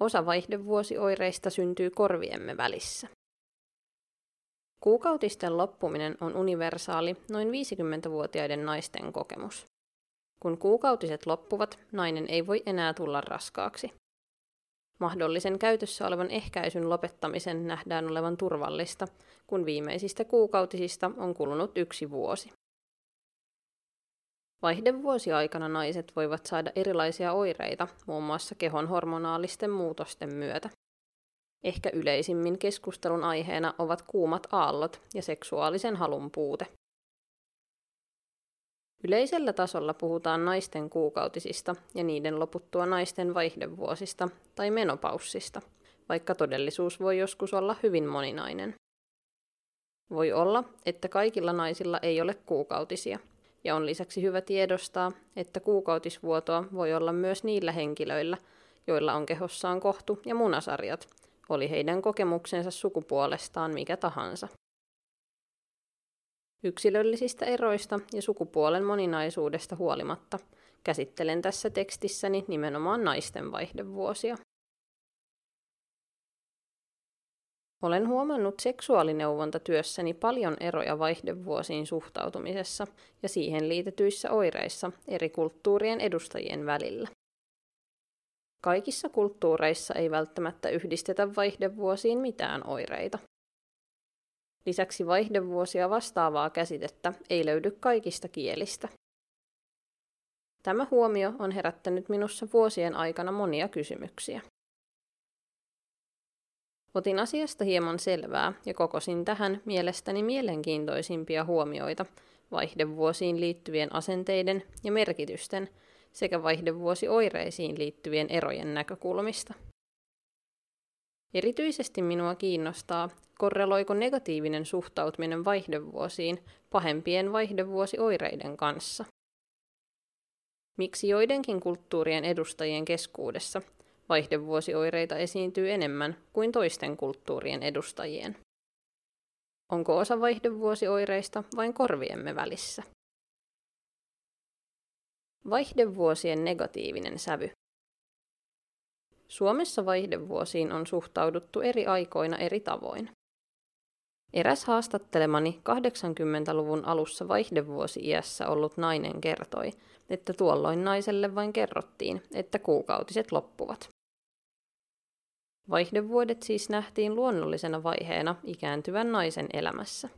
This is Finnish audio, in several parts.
Osa vaihdevuosioireista syntyy korviemme välissä. Kuukautisten loppuminen on universaali noin 50-vuotiaiden naisten kokemus. Kun kuukautiset loppuvat, nainen ei voi enää tulla raskaaksi. Mahdollisen käytössä olevan ehkäisyn lopettamisen nähdään olevan turvallista, kun viimeisistä kuukautisista on kulunut yksi vuosi. Vaihdevuosiaikana naiset voivat saada erilaisia oireita, muun muassa kehon hormonaalisten muutosten myötä. Ehkä yleisimmin keskustelun aiheena ovat kuumat aallot ja seksuaalisen halun puute. Yleisellä tasolla puhutaan naisten kuukautisista ja niiden loputtua naisten vaihdevuosista tai menopaussista, vaikka todellisuus voi joskus olla hyvin moninainen. Voi olla, että kaikilla naisilla ei ole kuukautisia, ja on lisäksi hyvä tiedostaa, että kuukautisvuotoa voi olla myös niillä henkilöillä, joilla on kehossaan kohtu ja munasarjat, oli heidän kokemuksensa sukupuolestaan mikä tahansa. Yksilöllisistä eroista ja sukupuolen moninaisuudesta huolimatta käsittelen tässä tekstissäni nimenomaan naisten vaihdevuosia. Olen huomannut seksuaalineuvontatyössäni paljon eroja vaihdevuosiin suhtautumisessa ja siihen liitetyissä oireissa eri kulttuurien edustajien välillä. Kaikissa kulttuureissa ei välttämättä yhdistetä vaihdevuosiin mitään oireita. Lisäksi vaihdevuosia vastaavaa käsitettä ei löydy kaikista kielistä. Tämä huomio on herättänyt minussa vuosien aikana monia kysymyksiä. Otin asiasta hieman selvää ja kokosin tähän mielestäni mielenkiintoisimpia huomioita vaihdevuosiin liittyvien asenteiden ja merkitysten sekä vaihdevuosioireisiin liittyvien erojen näkökulmista. Erityisesti minua kiinnostaa, korreloiko negatiivinen suhtautuminen vaihdevuosiin pahempien vaihdevuosioireiden kanssa. Miksi joidenkin kulttuurien edustajien keskuudessa vaihdevuosioireita esiintyy enemmän kuin toisten kulttuurien edustajien? Onko osa vaihdevuosioireista vain korviemme välissä? Vaihdevuosien negatiivinen sävy. Suomessa vaihdevuosiin on suhtauduttu eri aikoina eri tavoin. Eräs haastattelemani 80-luvun alussa vaihdevuosi-iässä ollut nainen kertoi, että tuolloin naiselle vain kerrottiin, että kuukautiset loppuvat. Vaihdevuodet siis nähtiin luonnollisena vaiheena ikääntyvän naisen elämässä.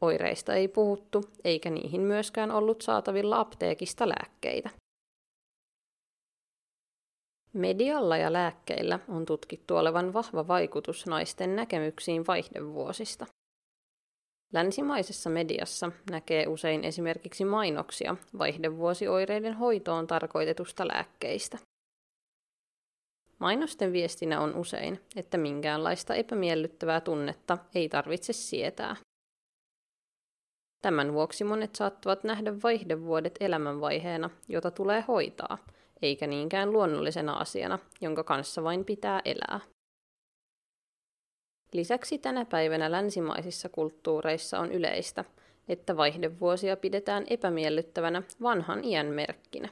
Oireista ei puhuttu, eikä niihin myöskään ollut saatavilla apteekista lääkkeitä. Medialla ja lääkkeillä on tutkittu olevan vahva vaikutus naisten näkemyksiin vaihdevuosista. Länsimaisessa mediassa näkee usein esimerkiksi mainoksia vaihdevuosioireiden hoitoon tarkoitetusta lääkkeistä. Mainosten viestinä on usein, että minkäänlaista epämiellyttävää tunnetta ei tarvitse sietää. Tämän vuoksi monet saattavat nähdä vaihdevuodet elämänvaiheena, jota tulee hoitaa – eikä niinkään luonnollisena asiana, jonka kanssa vain pitää elää. Lisäksi tänä päivänä länsimaisissa kulttuureissa on yleistä, että vaihdevuosia pidetään epämiellyttävänä vanhan iän merkkinä.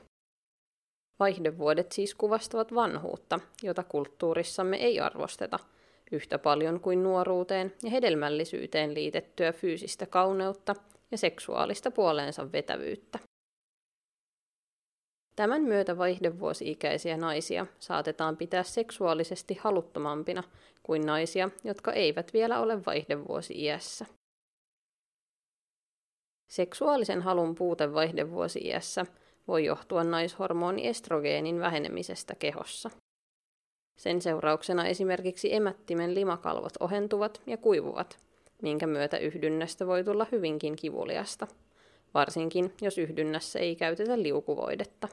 Vaihdevuodet siis kuvastavat vanhuutta, jota kulttuurissamme ei arvosteta, yhtä paljon kuin nuoruuteen ja hedelmällisyyteen liitettyä fyysistä kauneutta ja seksuaalista puoleensa vetävyyttä. Tämän myötä vaihdevuosi-ikäisiä naisia saatetaan pitää seksuaalisesti haluttomampina kuin naisia, jotka eivät vielä ole vaihdevuosi-iässä. Seksuaalisen halun puute vaihdevuosi-iässä voi johtua naishormoni estrogeenin vähenemisestä kehossa. Sen seurauksena esimerkiksi emättimen limakalvot ohentuvat ja kuivuvat, minkä myötä yhdynnästä voi tulla hyvinkin kivuliasta, varsinkin jos yhdynnässä ei käytetä liukuvoidetta.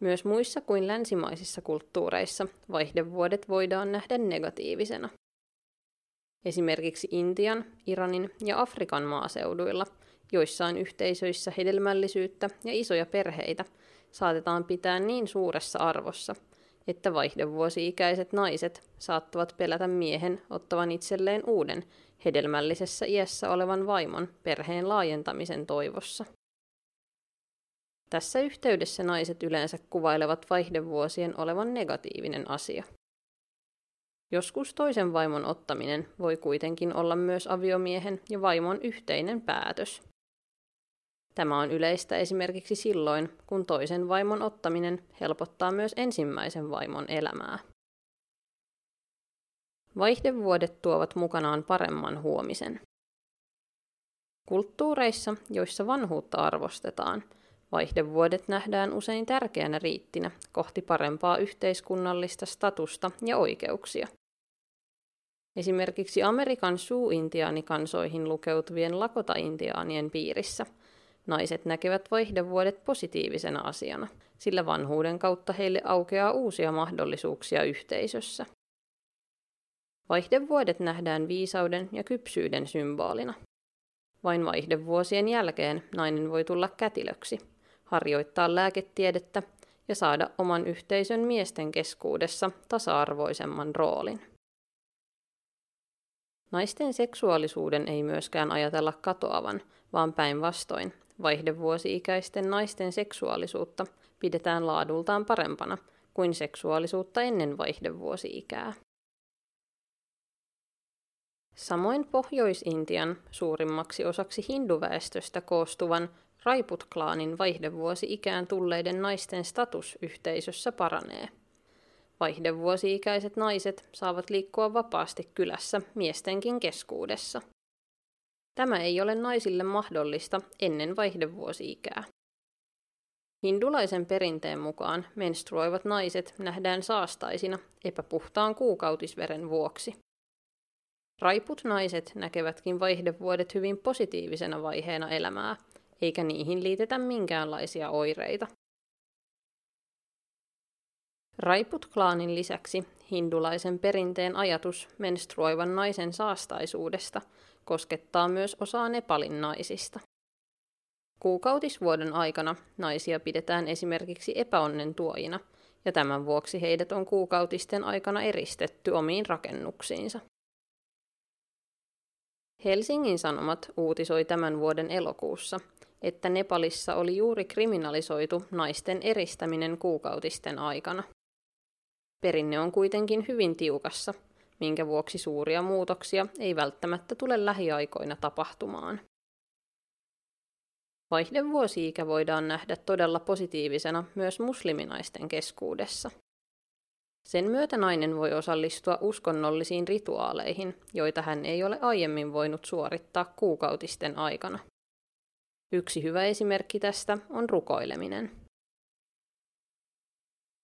Myös muissa kuin länsimaisissa kulttuureissa vaihdevuodet voidaan nähdä negatiivisena. Esimerkiksi Intian, Iranin ja Afrikan maaseuduilla, joissain yhteisöissä hedelmällisyyttä ja isoja perheitä saatetaan pitää niin suuressa arvossa, että vaihdevuosi-ikäiset naiset saattavat pelätä miehen ottavan itselleen uuden hedelmällisessä iässä olevan vaimon perheen laajentamisen toivossa. Tässä yhteydessä naiset yleensä kuvailevat vaihdevuosien olevan negatiivinen asia. Joskus toisen vaimon ottaminen voi kuitenkin olla myös aviomiehen ja vaimon yhteinen päätös. Tämä on yleistä esimerkiksi silloin, kun toisen vaimon ottaminen helpottaa myös ensimmäisen vaimon elämää. Vaihdevuodet tuovat mukanaan paremman huomisen. Kulttuureissa, joissa vanhuutta arvostetaan, vaihdevuodet nähdään usein tärkeänä riittinä kohti parempaa yhteiskunnallista statusta ja oikeuksia. Esimerkiksi Amerikan suu-intiaanikansoihin lukeutuvien lakota-intiaanien piirissä naiset näkevät vaihdevuodet positiivisena asiana, sillä vanhuuden kautta heille aukeaa uusia mahdollisuuksia yhteisössä. Vaihdevuodet nähdään viisauden ja kypsyyden symbolina. Vain vaihdevuosien jälkeen nainen voi tulla kätilöksi, harjoittaa lääketiedettä ja saada oman yhteisön miesten keskuudessa tasa-arvoisemman roolin. Naisten seksuaalisuuden ei myöskään ajatella katoavan, vaan päinvastoin vaihdevuosi-ikäisten naisten seksuaalisuutta pidetään laadultaan parempana kuin seksuaalisuutta ennen vaihdevuosi-ikää. Samoin Pohjois-Intian suurimmaksi osaksi hinduväestöstä koostuvan Raiput-klaanin vaihdevuosi-ikään tulleiden naisten status yhteisössä paranee. Vaihdevuosi-ikäiset naiset saavat liikkua vapaasti kylässä miestenkin keskuudessa. Tämä ei ole naisille mahdollista ennen vaihdevuosi-ikää. Hindulaisen perinteen mukaan menstruoivat naiset nähdään saastaisina epäpuhtaan kuukautisveren vuoksi. Raiput naiset näkevätkin vaihdevuodet hyvin positiivisena vaiheena elämää, eikä niihin liitetä minkäänlaisia oireita. Raiput-klaanin lisäksi hindulaisen perinteen ajatus menstruoivan naisen saastaisuudesta koskettaa myös osaa Nepalin naisista. Kuukautisvuoden aikana naisia pidetään esimerkiksi epäonnen tuojina, ja tämän vuoksi heidät on kuukautisten aikana eristetty omiin rakennuksiinsa. Helsingin Sanomat uutisoi tämän vuoden elokuussa, että Nepalissa oli juuri kriminalisoitu naisten eristäminen kuukautisten aikana. Perinne on kuitenkin hyvin tiukassa, minkä vuoksi suuria muutoksia ei välttämättä tule lähiaikoina tapahtumaan. Vaihdevuosi-ikä voidaan nähdä todella positiivisena myös musliminaisten keskuudessa. Sen myötä nainen voi osallistua uskonnollisiin rituaaleihin, joita hän ei ole aiemmin voinut suorittaa kuukautisten aikana. Yksi hyvä esimerkki tästä on rukoileminen.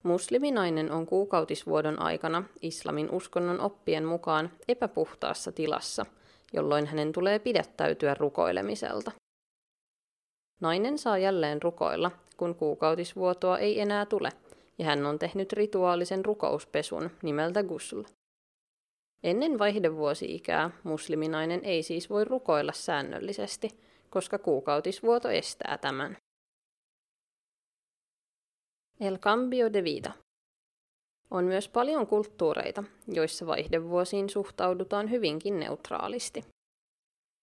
Musliminainen on kuukautisvuodon aikana islamin uskonnon oppien mukaan epäpuhtaassa tilassa, jolloin hänen tulee pidättäytyä rukoilemiselta. Nainen saa jälleen rukoilla, kun kuukautisvuotoa ei enää tule – ja hän on tehnyt rituaalisen rukouspesun nimeltä Gusl. Ennen vaihdevuosi-ikää musliminainen ei siis voi rukoilla säännöllisesti, koska kuukautisvuoto estää tämän. El cambio de vida. On myös paljon kulttuureita, joissa vaihdevuosiin suhtaudutaan hyvinkin neutraalisti.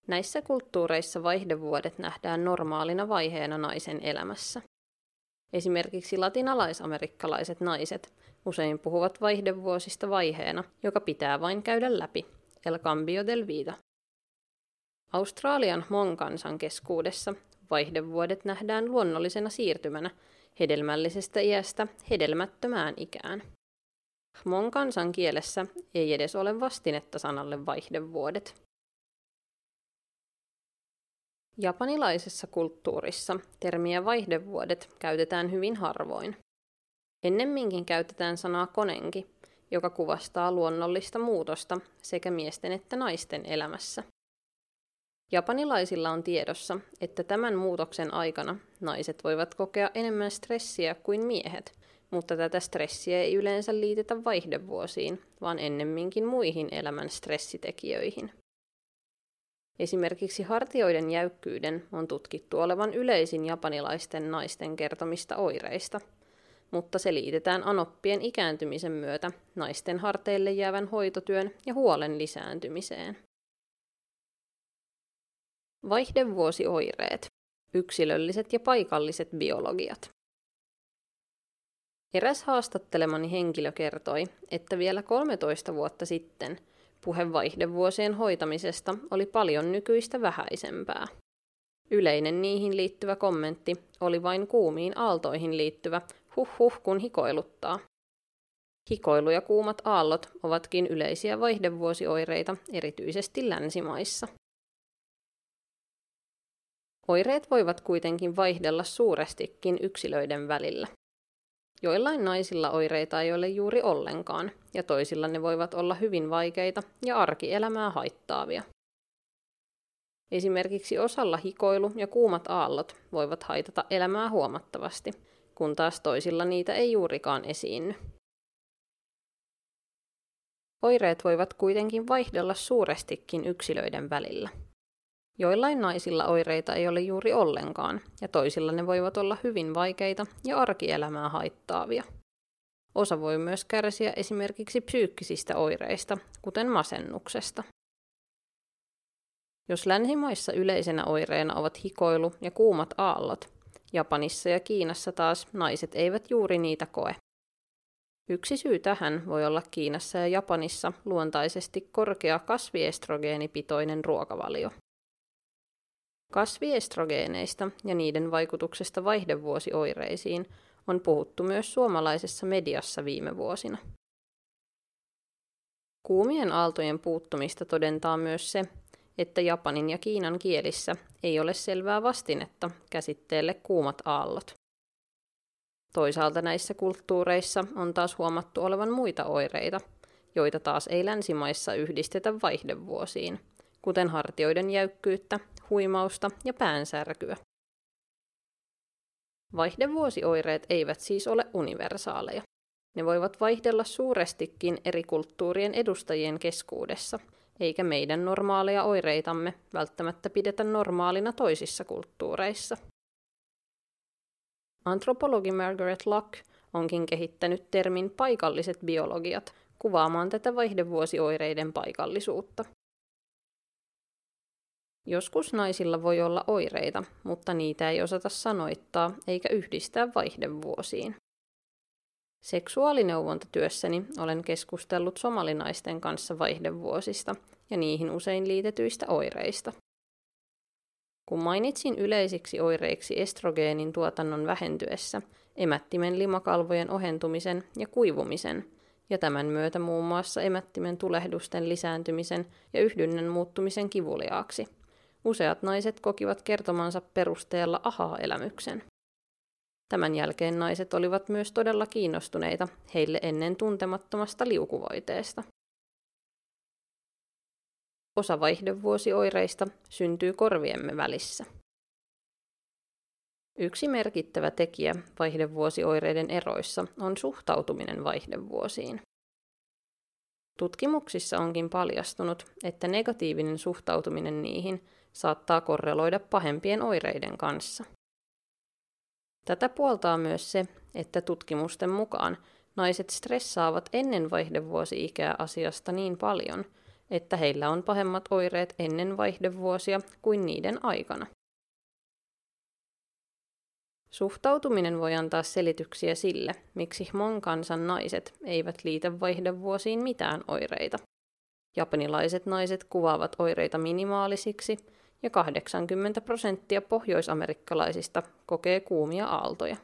Näissä kulttuureissa vaihdevuodet nähdään normaalina vaiheena naisen elämässä. Esimerkiksi latinalaisamerikkalaiset naiset usein puhuvat vaihdevuosista vaiheena, joka pitää vain käydä läpi, el cambio del vida. Australian monkansan keskuudessa vaihdevuodet nähdään luonnollisena siirtymänä hedelmällisestä iästä hedelmättömään ikään. Mon kansan kielessä ei edes ole vastinetta sanalle vaihdevuodet. Japanilaisessa kulttuurissa termiä vaihdevuodet käytetään hyvin harvoin. Ennemminkin käytetään sanaa konenki, joka kuvastaa luonnollista muutosta sekä miesten että naisten elämässä. Japanilaisilla on tiedossa, että tämän muutoksen aikana naiset voivat kokea enemmän stressiä kuin miehet, mutta tätä stressiä ei yleensä liitetä vaihdevuosiin, vaan ennemminkin muihin elämän stressitekijöihin. Esimerkiksi hartioiden jäykkyyden on tutkittu olevan yleisin japanilaisten naisten kertomista oireista, mutta se liitetään anoppien ikääntymisen myötä naisten harteille jäävän hoitotyön ja huolen lisääntymiseen. Vaihdevuosioireet. yksilölliset ja paikalliset biologiat. Eräs haastattelemani henkilö kertoi, että vielä 13 vuotta sitten puhe vaihdevuosien hoitamisesta oli paljon nykyistä vähäisempää. Yleinen niihin liittyvä kommentti oli vain kuumiin aaltoihin liittyvä huh huh kun hikoiluttaa. Hikoilu ja kuumat aallot ovatkin yleisiä vaihdevuosioireita erityisesti länsimaissa. Oireet voivat kuitenkin vaihdella suurestikin yksilöiden välillä. Joillain naisilla oireita ei ole juuri ollenkaan, ja toisilla ne voivat olla hyvin vaikeita ja arkielämää haittaavia. Esimerkiksi osalla hikoilu ja kuumat aallot voivat haitata elämää huomattavasti, kun taas toisilla niitä ei juurikaan esiinny. Oireet voivat kuitenkin vaihdella suurestikin yksilöiden välillä. Joillain naisilla oireita ei ole juuri ollenkaan, ja toisilla ne voivat olla hyvin vaikeita ja arkielämää haittaavia. Osa voi myös kärsiä esimerkiksi psyykkisistä oireista, kuten masennuksesta. Jos länsimaissa yleisenä oireena ovat hikoilu ja kuumat aallot, Japanissa ja Kiinassa taas naiset eivät juuri niitä koe. Yksi syy tähän voi olla Kiinassa ja Japanissa luontaisesti korkea kasviestrogeenipitoinen ruokavalio. Kasviestrogeeneista ja niiden vaikutuksesta vaihdevuosioireisiin on puhuttu myös suomalaisessa mediassa viime vuosina. Kuumien aaltojen puuttumista todentaa myös se, että Japanin ja Kiinan kielissä ei ole selvää vastinetta käsitteelle kuumat aallot. Toisaalta näissä kulttuureissa on taas huomattu olevan muita oireita, joita taas ei länsimaissa yhdistetä vaihdevuosiin, kuten hartioiden jäykkyyttä, huimausta ja päänsärkyä. Vaihdevuosioireet eivät siis ole universaaleja. Ne voivat vaihdella suurestikin eri kulttuurien edustajien keskuudessa, eikä meidän normaaleja oireitamme välttämättä pidetä normaalina toisissa kulttuureissa. Antropologi Margaret Luck onkin kehittänyt termin paikalliset biologiat kuvaamaan tätä vaihdevuosioireiden paikallisuutta. Joskus naisilla voi olla oireita, mutta niitä ei osata sanoittaa eikä yhdistää vaihdevuosiin. Seksuaalineuvontatyössäni olen keskustellut somalinaisten kanssa vaihdevuosista ja niihin usein liitetyistä oireista. Kun mainitsin yleisiksi oireiksi estrogeenin tuotannon vähentyessä, emättimen limakalvojen ohentumisen ja kuivumisen, ja tämän myötä muun muassa emättimen tulehdusten lisääntymisen ja yhdynnän muuttumisen kivuliaaksi. Useat naiset kokivat kertomansa perusteella ahaa-elämyksen. Tämän jälkeen naiset olivat myös todella kiinnostuneita heille ennen tuntemattomasta liukuvoiteesta. Osa vaihdevuosioireista syntyy korviemme välissä. Yksi merkittävä tekijä vaihdevuosioireiden eroissa on suhtautuminen vaihdevuosiin. Tutkimuksissa onkin paljastunut, että negatiivinen suhtautuminen niihin saattaa korreloida pahempien oireiden kanssa. Tätä puoltaa myös se, että tutkimusten mukaan naiset stressaavat ennen vaihdevuosi-ikää asiasta niin paljon – että heillä on pahemmat oireet ennen vaihdevuosia kuin niiden aikana. Suhtautuminen voi antaa selityksiä sille, miksi Hmon kansan naiset eivät liitä vaihdevuosiin mitään oireita. Japanilaiset naiset kuvaavat oireita minimaalisiksi ja 80 prosenttia pohjoisamerikkalaisista kokee kuumia aaltoja.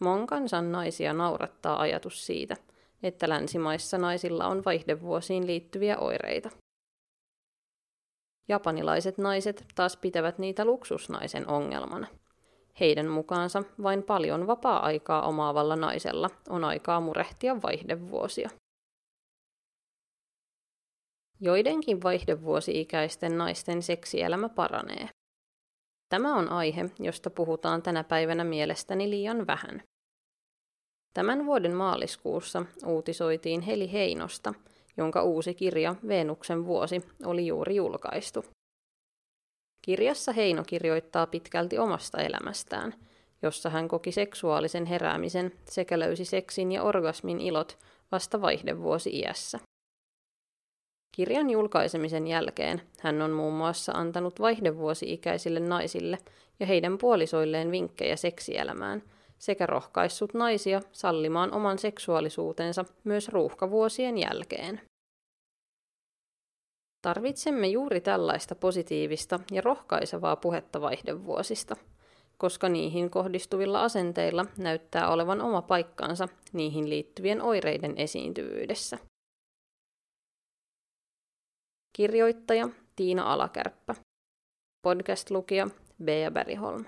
Mon kansan naisia naurattaa ajatus siitä, että länsimaissa naisilla on vaihdevuosiin liittyviä oireita. Japanilaiset naiset taas pitävät niitä luksusnaisen ongelmana. Heidän mukaansa vain paljon vapaa-aikaa omaavalla naisella on aikaa murehtia vaihdevuosia. Joidenkin vaihdevuosi-ikäisten naisten seksielämä paranee. Tämä on aihe, josta puhutaan tänä päivänä mielestäni liian vähän. Tämän vuoden maaliskuussa uutisoitiin Heli Heinosta, jonka uusi kirja Venuksen vuosi oli juuri julkaistu. Kirjassa Heino kirjoittaa pitkälti omasta elämästään, jossa hän koki seksuaalisen heräämisen sekä löysi seksin ja orgasmin ilot vasta vaihdevuosi iässä. Kirjan julkaisemisen jälkeen hän on muun muassa antanut vaihdevuosi-ikäisille naisille ja heidän puolisoilleen vinkkejä seksielämään sekä rohkaissut naisia sallimaan oman seksuaalisuutensa myös ruuhkavuosien jälkeen. Tarvitsemme juuri tällaista positiivista ja rohkaisevaa puhetta vaihdevuosista, koska niihin kohdistuvilla asenteilla näyttää olevan oma paikkansa niihin liittyvien oireiden esiintyvyydessä. Kirjoittaja Tiina Alakärppä. Podcast-lukija Bea Bergholm.